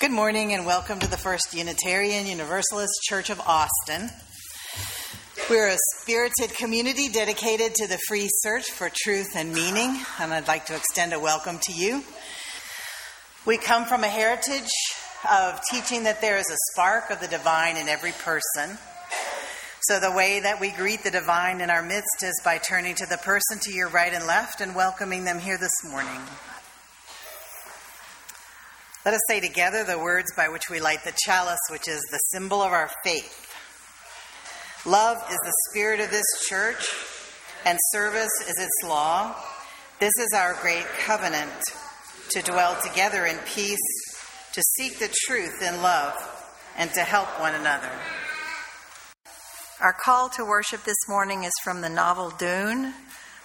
Good morning and welcome to the First Unitarian Universalist Church of Austin. We're a spirited community dedicated to the free search for truth and meaning, and I'd like to extend a welcome to you. We come from a heritage of teaching that there is a spark of the divine in every person. So, the way that we greet the divine in our midst is by turning to the person to your right and left and welcoming them here this morning. Let us say together the words by which we light the chalice, which is the symbol of our faith. Love is the spirit of this church, and service is its law. This is our great covenant to dwell together in peace, to seek the truth in love, and to help one another. Our call to worship this morning is from the novel Dune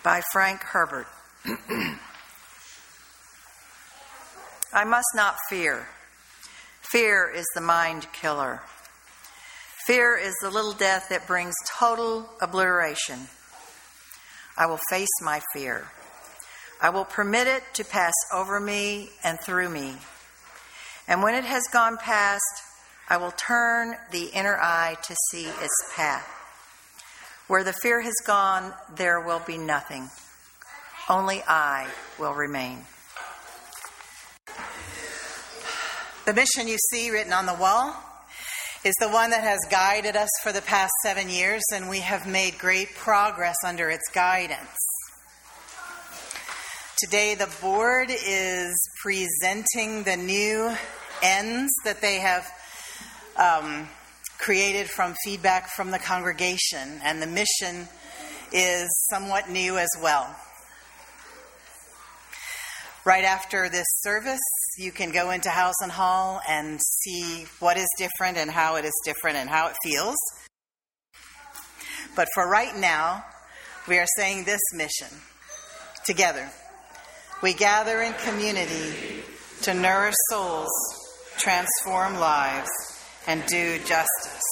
by Frank Herbert. I must not fear. Fear is the mind killer. Fear is the little death that brings total obliteration. I will face my fear. I will permit it to pass over me and through me. And when it has gone past, I will turn the inner eye to see its path. Where the fear has gone, there will be nothing. Only I will remain. The mission you see written on the wall is the one that has guided us for the past seven years, and we have made great progress under its guidance. Today, the board is presenting the new ends that they have um, created from feedback from the congregation, and the mission is somewhat new as well. Right after this service, you can go into House and Hall and see what is different and how it is different and how it feels. But for right now, we are saying this mission together. We gather in community to nourish souls, transform lives, and do justice.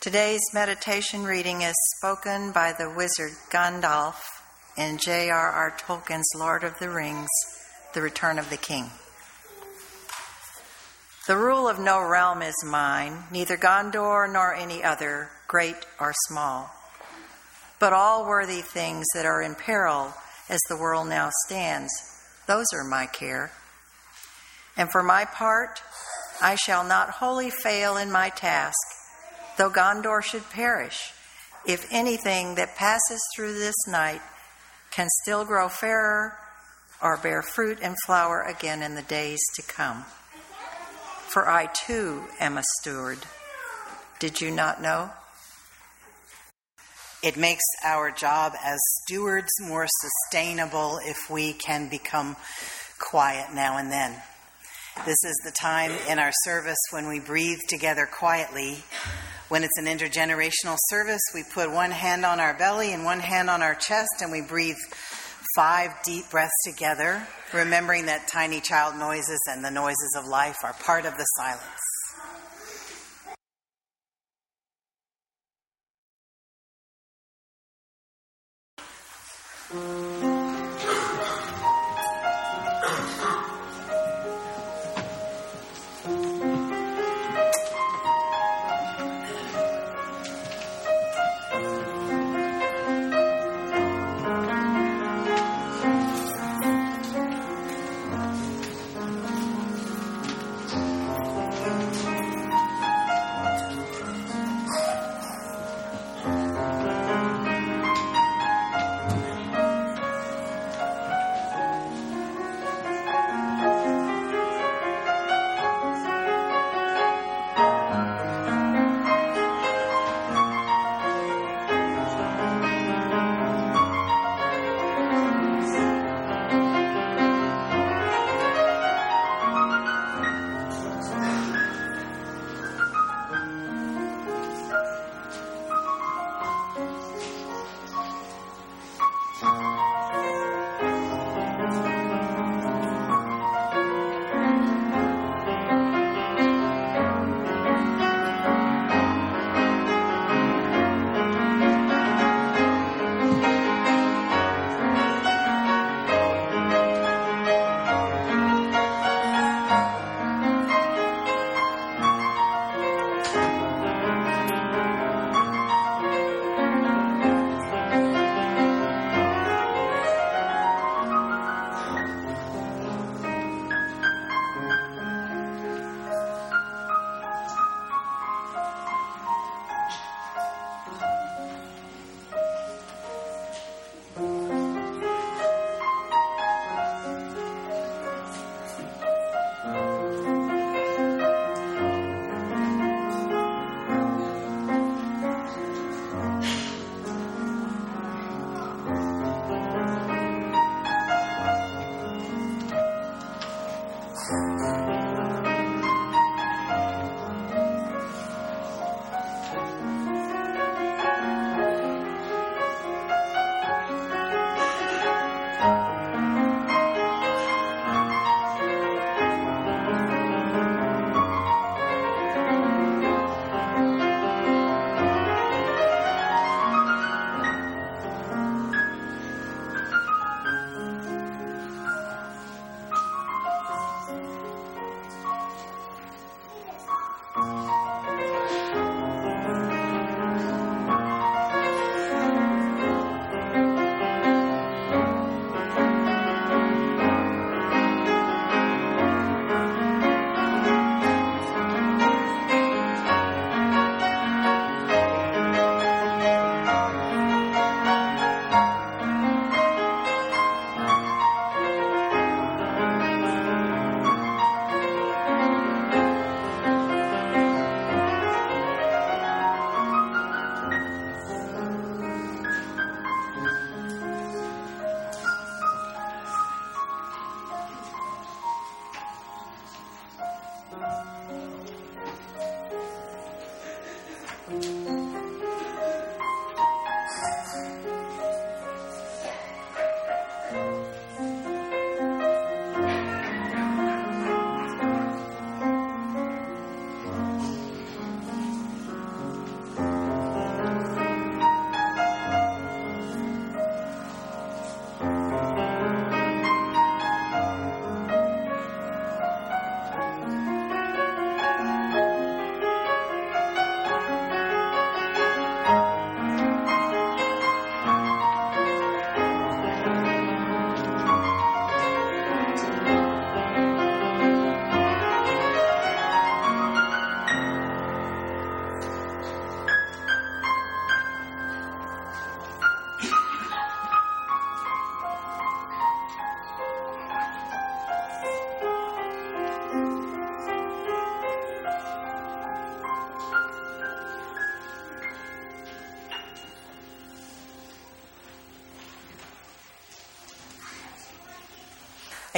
Today's meditation reading is spoken by the wizard Gandalf in J.R.R. Tolkien's Lord of the Rings, The Return of the King. The rule of no realm is mine, neither Gondor nor any other, great or small. But all worthy things that are in peril as the world now stands, those are my care. And for my part, I shall not wholly fail in my task, though Gondor should perish. If anything that passes through this night can still grow fairer or bear fruit and flower again in the days to come. For I too am a steward. Did you not know? It makes our job as stewards more sustainable if we can become quiet now and then. This is the time in our service when we breathe together quietly when it's an intergenerational service, we put one hand on our belly and one hand on our chest and we breathe five deep breaths together, remembering that tiny child noises and the noises of life are part of the silence. Mm.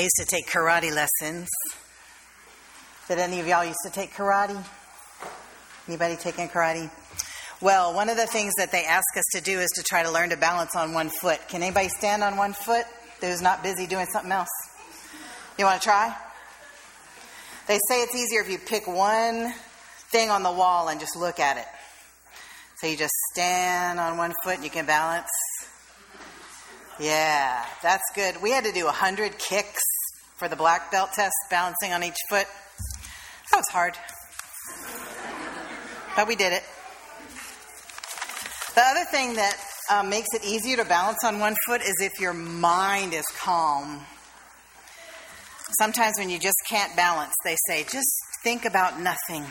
I used to take karate lessons. Did any of y'all used to take karate? Anybody taking karate? Well, one of the things that they ask us to do is to try to learn to balance on one foot. Can anybody stand on one foot who's not busy doing something else? You want to try? They say it's easier if you pick one thing on the wall and just look at it. So you just stand on one foot and you can balance. Yeah, that's good. We had to do 100 kicks for the black belt test, balancing on each foot. That was hard. But we did it. The other thing that um, makes it easier to balance on one foot is if your mind is calm. Sometimes when you just can't balance, they say, just think about nothing.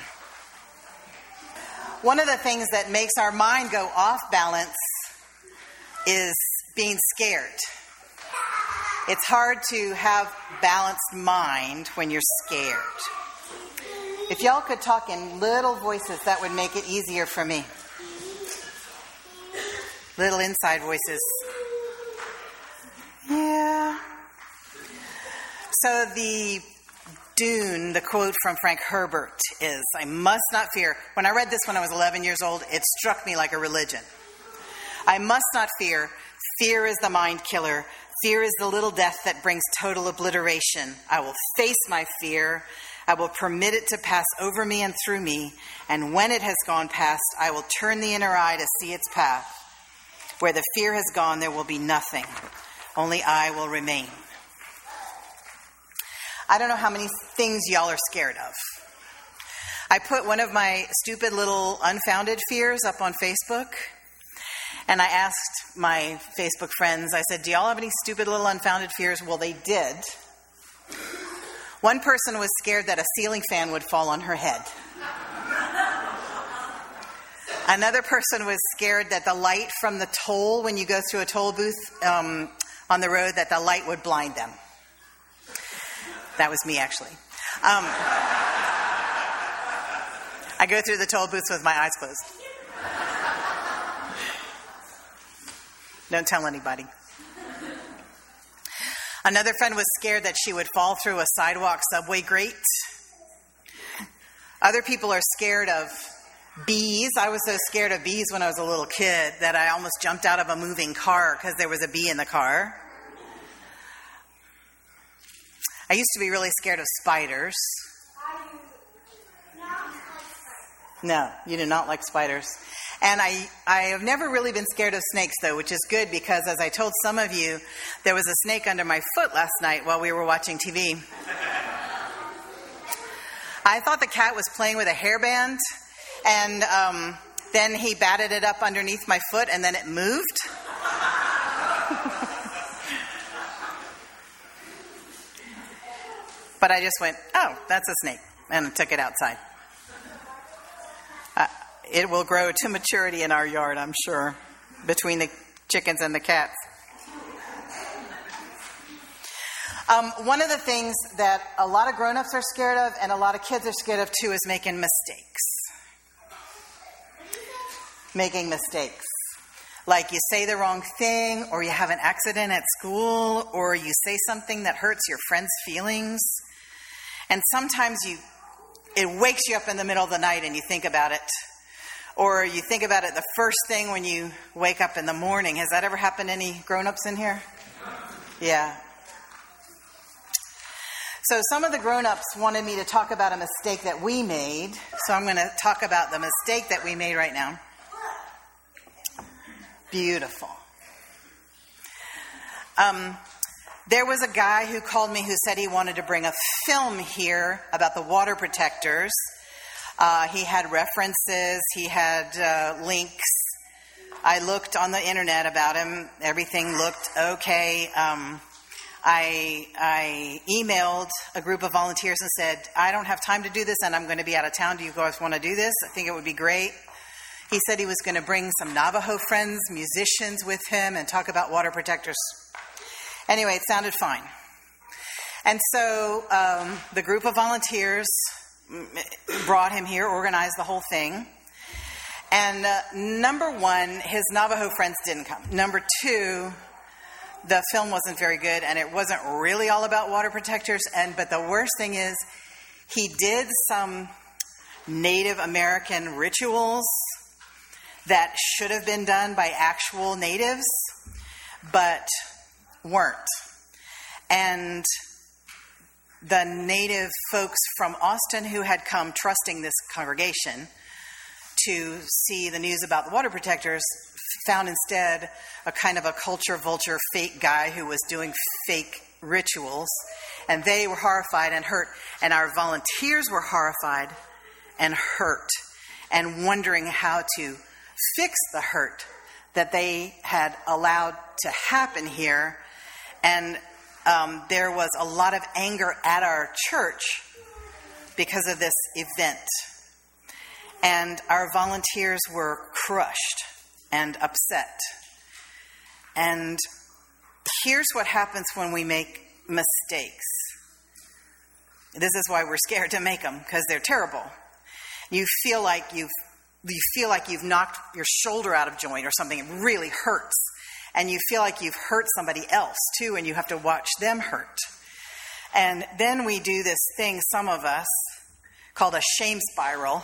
One of the things that makes our mind go off balance is being scared. It's hard to have balanced mind when you're scared. If y'all could talk in little voices, that would make it easier for me. Little inside voices. Yeah. So the Dune, the quote from Frank Herbert is I must not fear. When I read this when I was 11 years old, it struck me like a religion. I must not fear. Fear is the mind killer. Fear is the little death that brings total obliteration. I will face my fear. I will permit it to pass over me and through me. And when it has gone past, I will turn the inner eye to see its path. Where the fear has gone, there will be nothing. Only I will remain. I don't know how many things y'all are scared of. I put one of my stupid little unfounded fears up on Facebook. And I asked my Facebook friends, I said, Do y'all have any stupid little unfounded fears? Well, they did. One person was scared that a ceiling fan would fall on her head. Another person was scared that the light from the toll, when you go through a toll booth um, on the road, that the light would blind them. That was me, actually. Um, I go through the toll booths with my eyes closed. Don't tell anybody. Another friend was scared that she would fall through a sidewalk subway grate. Other people are scared of bees. I was so scared of bees when I was a little kid that I almost jumped out of a moving car because there was a bee in the car. I used to be really scared of spiders. No, you do not like spiders. And I, I have never really been scared of snakes, though, which is good because, as I told some of you, there was a snake under my foot last night while we were watching TV. I thought the cat was playing with a hairband, and um, then he batted it up underneath my foot, and then it moved. but I just went, oh, that's a snake, and took it outside it will grow to maturity in our yard, I'm sure, between the chickens and the cats. Um, one of the things that a lot of grown ups are scared of and a lot of kids are scared of too is making mistakes. Making mistakes. Like you say the wrong thing, or you have an accident at school, or you say something that hurts your friend's feelings. And sometimes you, it wakes you up in the middle of the night and you think about it or you think about it the first thing when you wake up in the morning. Has that ever happened any grown ups in here? Yeah. So, some of the grown ups wanted me to talk about a mistake that we made. So, I'm going to talk about the mistake that we made right now. Beautiful. Um, there was a guy who called me who said he wanted to bring a film here about the water protectors uh, he had references, he had uh, links. I looked on the internet about him. Everything looked okay. Um, I, I emailed a group of volunteers and said, I don't have time to do this and I'm going to be out of town. Do you guys want to do this? I think it would be great. He said he was going to bring some Navajo friends, musicians with him, and talk about water protectors. Anyway, it sounded fine. And so um, the group of volunteers brought him here, organized the whole thing. And uh, number one, his Navajo friends didn't come. Number two, the film wasn't very good, and it wasn't really all about water protectors. And but the worst thing is, he did some Native American rituals that should have been done by actual natives, but weren't. And the native folks from Austin who had come trusting this congregation to see the news about the water protectors found instead a kind of a culture vulture fake guy who was doing fake rituals. And they were horrified and hurt. And our volunteers were horrified and hurt and wondering how to fix the hurt that they had allowed to happen here. And um, there was a lot of anger at our church because of this event. And our volunteers were crushed and upset. And here's what happens when we make mistakes. This is why we're scared to make them because they're terrible. You feel like you've you feel like you've knocked your shoulder out of joint or something. It really hurts and you feel like you've hurt somebody else too, and you have to watch them hurt. And then we do this thing, some of us, called a shame spiral.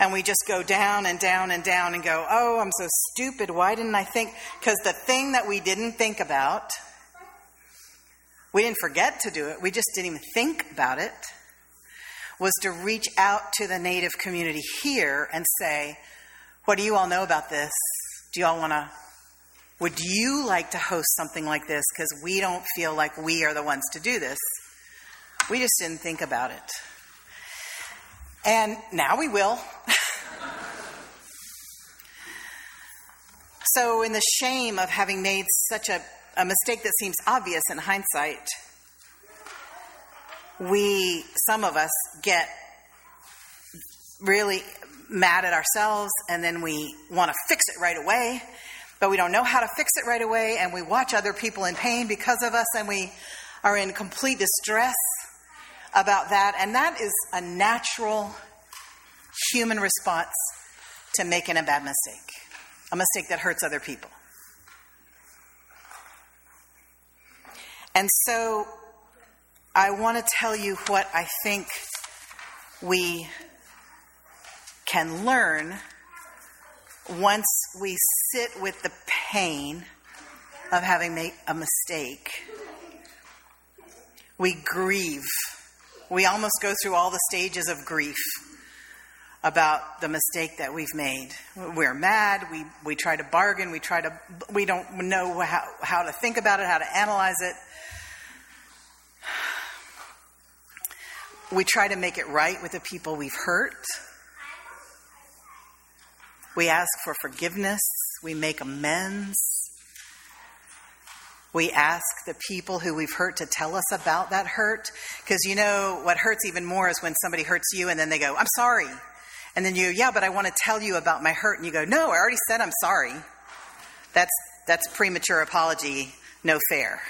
And we just go down and down and down and go, oh, I'm so stupid. Why didn't I think? Because the thing that we didn't think about, we didn't forget to do it, we just didn't even think about it, was to reach out to the Native community here and say, what do you all know about this? Do you all want to would you like to host something like this? Because we don't feel like we are the ones to do this. We just didn't think about it. And now we will. so, in the shame of having made such a, a mistake that seems obvious in hindsight, we, some of us, get really mad at ourselves and then we want to fix it right away but we don't know how to fix it right away, and we watch other people in pain because of us, and we are in complete distress about that. And that is a natural human response to making a bad mistake, a mistake that hurts other people. And so I want to tell you what I think we can learn once we sit with the pain of having made a mistake. We grieve. We almost go through all the stages of grief about the mistake that we've made. We're mad, we, we try to bargain, we try to we don't know how, how to think about it, how to analyze it. We try to make it right with the people we've hurt. We ask for forgiveness. We make amends. We ask the people who we've hurt to tell us about that hurt. Because you know, what hurts even more is when somebody hurts you and then they go, I'm sorry. And then you, go, yeah, but I want to tell you about my hurt. And you go, no, I already said I'm sorry. That's, that's premature apology, no fair.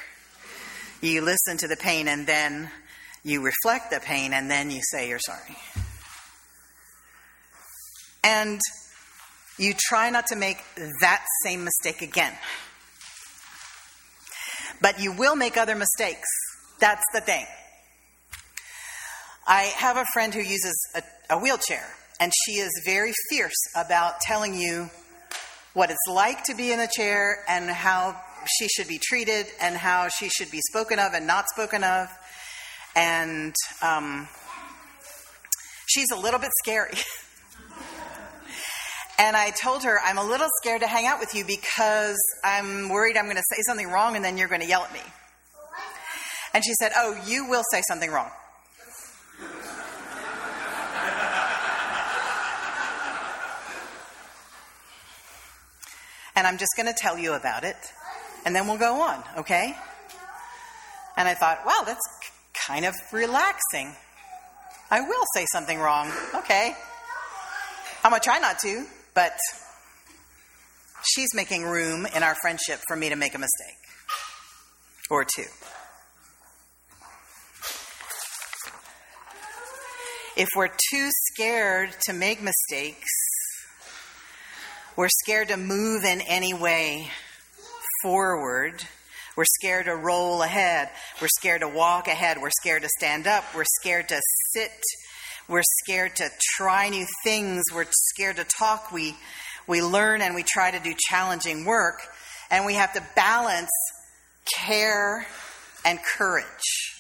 You listen to the pain and then you reflect the pain and then you say you're sorry. And you try not to make that same mistake again. But you will make other mistakes. That's the thing. I have a friend who uses a, a, wheelchair, and she is very fierce about telling you what it's like to be in a chair and how she should be treated and how she should be spoken of and not spoken of and um, she's a little bit scary. and I told her, I'm a little scared to hang out with you because I'm worried I'm going to say something wrong and then you're going to yell at me. And she said, Oh, you will say something wrong. and I'm just going to tell you about it, and then we'll go on, okay? And I thought, wow, that's kind of relaxing. I will say something wrong. Okay. I'm going to try not to, but she's making room in our friendship for me to make a mistake or two. If we're too scared to make mistakes, we're scared to move in any way forward we're scared to roll ahead. We're scared to walk ahead. We're scared to stand up. We're scared to sit. We're scared to try new things. We're scared to talk. We, we learn and we try to do challenging work. And we have to balance care and courage.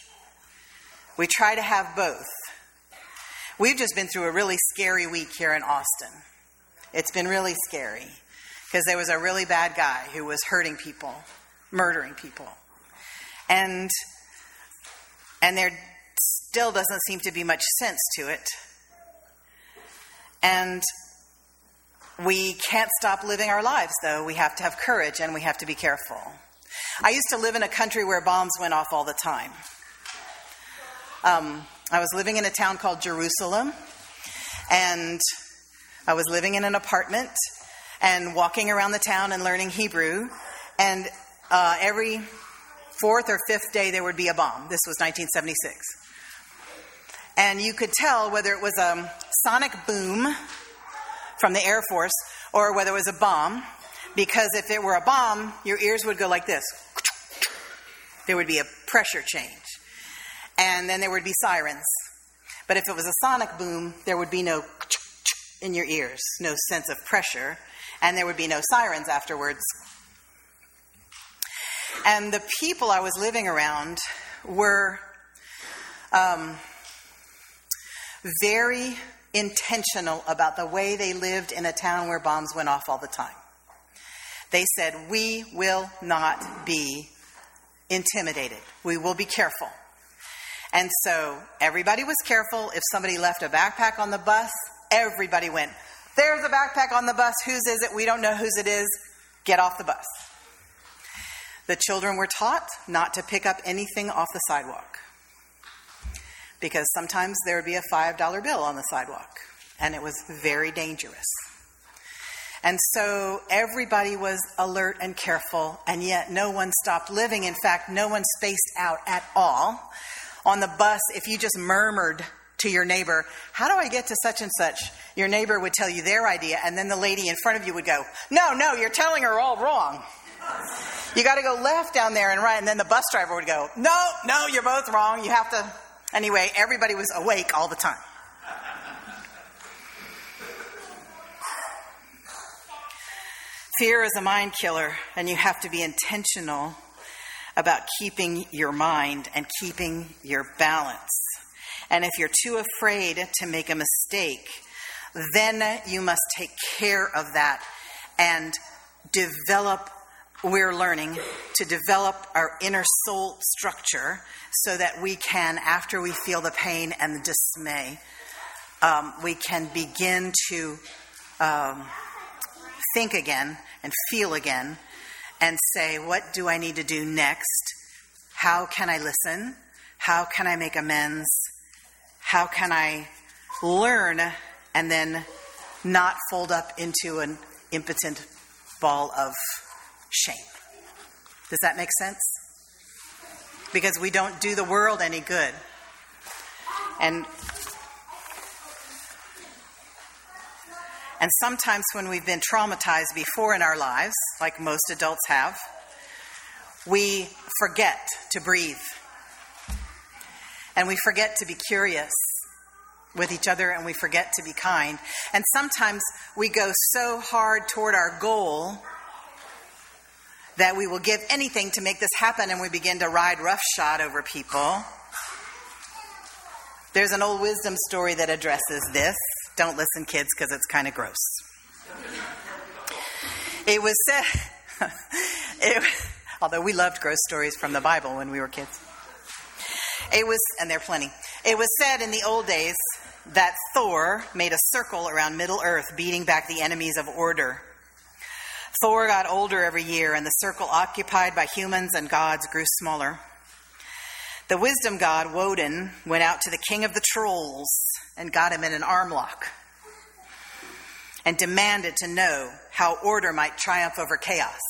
We try to have both. We've just been through a really scary week here in Austin. It's been really scary because there was a really bad guy who was hurting people murdering people. And and there still doesn't seem to be much sense to it. And we can't stop living our lives, though. We have to have courage and we have to be careful. I used to live in a country where bombs went off all the time. Um, I was living in a town called Jerusalem, and I was living in an apartment and walking around the town and learning Hebrew. And uh, every fourth or fifth day there would be a bomb. This was 1976. And you could tell whether it was a sonic boom from the Air Force or whether it was a bomb, because if it were a bomb, your ears would go like this. There would be a pressure change. And then there would be sirens. But if it was a sonic boom, there would be no in your ears, no sense of pressure, and there would be no sirens afterwards and the people I was living around were um, very intentional about the way they lived in a town where bombs went off all the time. They said, We will not be intimidated, we will be careful. And so everybody was careful. If somebody left a backpack on the bus, everybody went, There's a backpack on the bus. Whose is it? We don't know whose it is. Get off the bus. The children were taught not to pick up anything off the sidewalk because sometimes there would be a $5 bill on the sidewalk, and it was very dangerous. And so everybody was alert and careful, and yet no one stopped living. In fact, no one spaced out at all. On the bus, if you just murmured to your neighbor, How do I get to such and such? Your neighbor would tell you their idea, and then the lady in front of you would go, No, no, you're telling her all wrong. You got to go left down there and right. And then the bus driver would go, No, no, you're both wrong. You have to. Anyway, everybody was awake all the time. Fear is a mind killer, and you have to be intentional about keeping your mind and keeping your balance. And if you're too afraid to make a mistake, then you must take care of that and develop. We're learning to develop our inner soul structure so that we can, after we feel the pain and the dismay, um, we can begin to um, think again and feel again and say, what do I need to do next? How can I listen? How can I make amends? How can I learn and then not fold up into an impotent ball of shame? Does that make sense? Because we don't do the world any good. And And sometimes when we've been traumatized before in our lives, like most adults have, we forget to breathe. And we forget to be curious with each other and we forget to be kind. And sometimes we go so hard toward our goal that we will give anything to make this happen and we begin to ride roughshod over people. There's an old wisdom story that addresses this. Don't listen, kids, because it's kind of gross. It was said, it, although we loved gross stories from the Bible when we were kids. It was, and there are plenty. It was said in the old days that Thor made a circle around Middle Earth, beating back the enemies of order. Thor got older every year, and the circle occupied by humans and gods grew smaller. The wisdom god, Woden, went out to the king of the trolls and got him in an arm lock and demanded to know how order might triumph over chaos.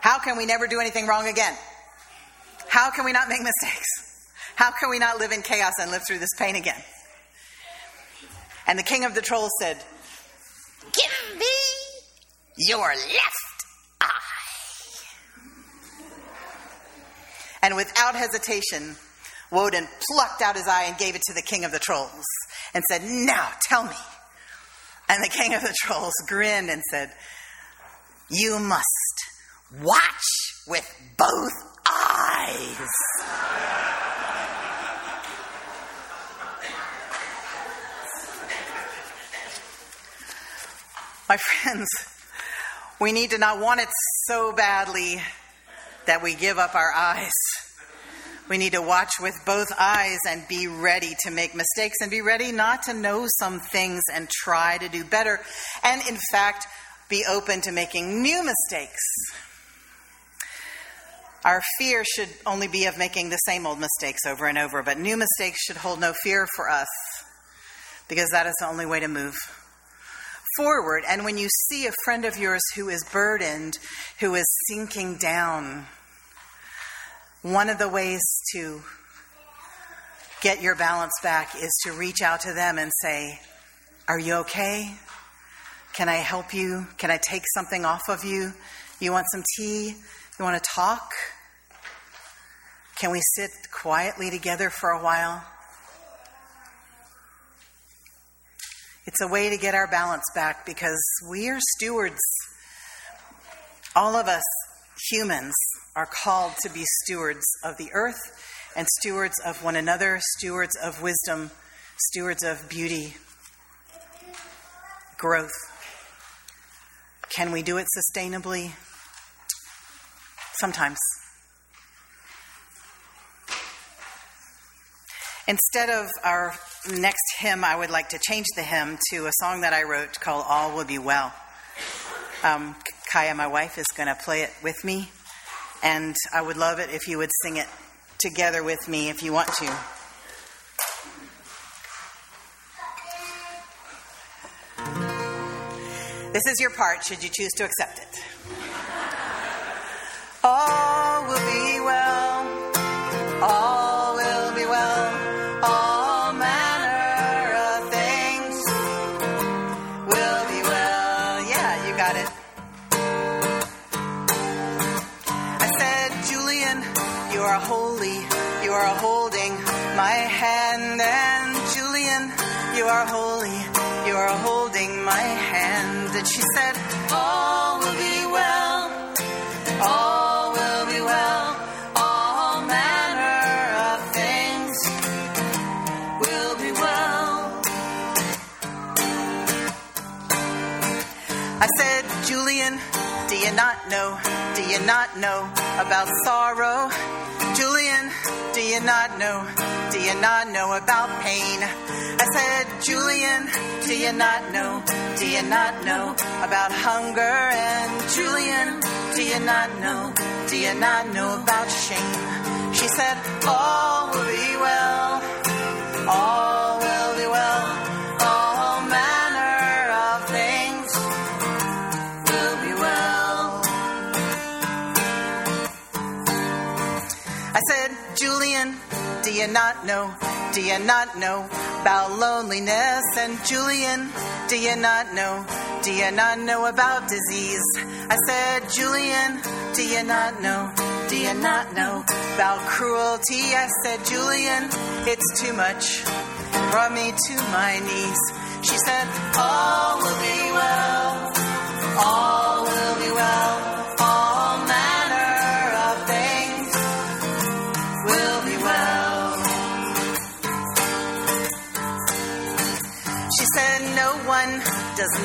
How can we never do anything wrong again? How can we not make mistakes? How can we not live in chaos and live through this pain again? And the king of the trolls said, Give me your left eye. And without hesitation, Woden plucked out his eye and gave it to the king of the trolls and said, Now tell me. And the king of the trolls grinned and said, You must watch with both eyes. My friends, we need to not want it so badly that we give up our eyes. We need to watch with both eyes and be ready to make mistakes and be ready not to know some things and try to do better. And in fact, be open to making new mistakes. Our fear should only be of making the same old mistakes over and over, but new mistakes should hold no fear for us because that is the only way to move forward. And when you see a friend of yours who is burdened, who is sinking down, one of the ways to get your balance back is to reach out to them and say, Are you okay? Can I help you? Can I take something off of you? You want some tea? You want to talk? Can we sit quietly together for a while? It's a way to get our balance back because we are stewards. All of us humans are called to be stewards of the earth and stewards of one another, stewards of wisdom, stewards of beauty, growth. Can we do it sustainably? Sometimes. Instead of our next hymn, I would like to change the hymn to a song that I wrote called All Will Be Well. Um, Kaya, my wife, is going to play it with me. And I would love it if you would sing it together with me if you want to. This is your part, should you choose to accept it. She said, All will be well, all will be well, all manner of things will be well. I said, Julian, do you not know? Do you not know about sorrow? Julian, do you not know? Do you not know about pain? I said, Julian, do you not know? Do you not know about hunger? And Julian, do you not know? Do you not know about shame? She said, All will be well. All will be well. All manner of things will be well. I said, Julian, do you not know? Do you not know about loneliness? And Julian, do you not know? Do you not know about disease? I said, Julian, do you not know? Do you not know about cruelty? I said, Julian, it's too much. Brought me to my knees. She said, All will be well. All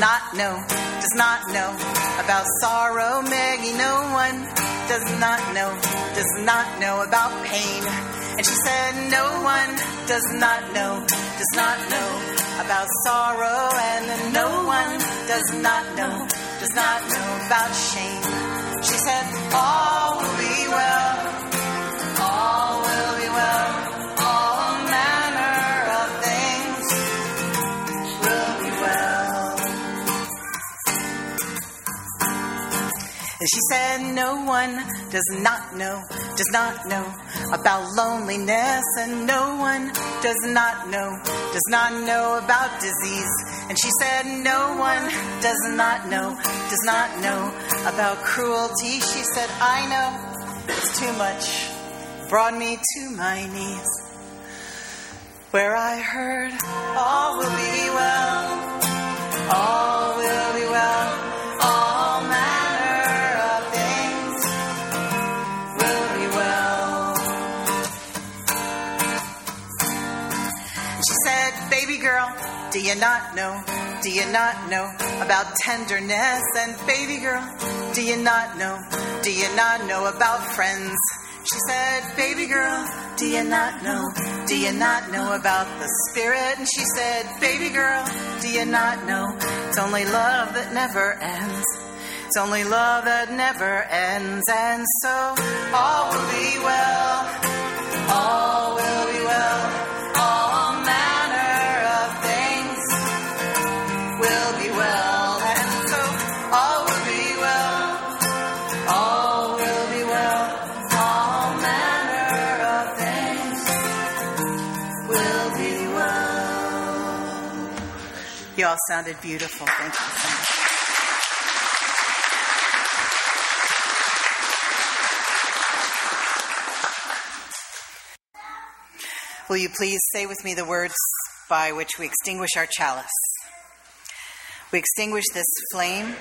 not know, does not know about sorrow. Maggie, no one does not know, does not know about pain. And she said, No one does not know, does not know about sorrow. And no one does not know, does not know about shame. She said, All will be well, And she said, No one does not know, does not know about loneliness, and no one does not know, does not know about disease. And she said, No one does not know, does not know about cruelty. She said, I know it's too much, brought me to my knees. Where I heard, all will be well, all will be well, do you not know? Do you not know about tenderness? And baby girl, do you not know? Do you not know about friends? She said, Baby girl, do you not know? Do you not know about the Spirit? And she said, Baby girl, do you not know? It's only love that never ends. It's only love that never ends. And so all will be well. All will be well. All sounded beautiful. Thank you so much. Will you please say with me the words by which we extinguish our chalice? We extinguish this flame,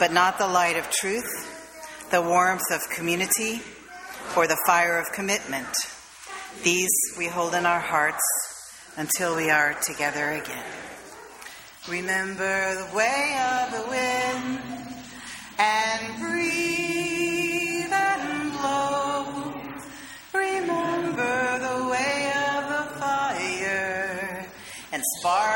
but not the light of truth, the warmth of community, or the fire of commitment. These we hold in our hearts until we are together again. Remember the way of the wind and breathe and blow. Remember the way of the fire and sparkle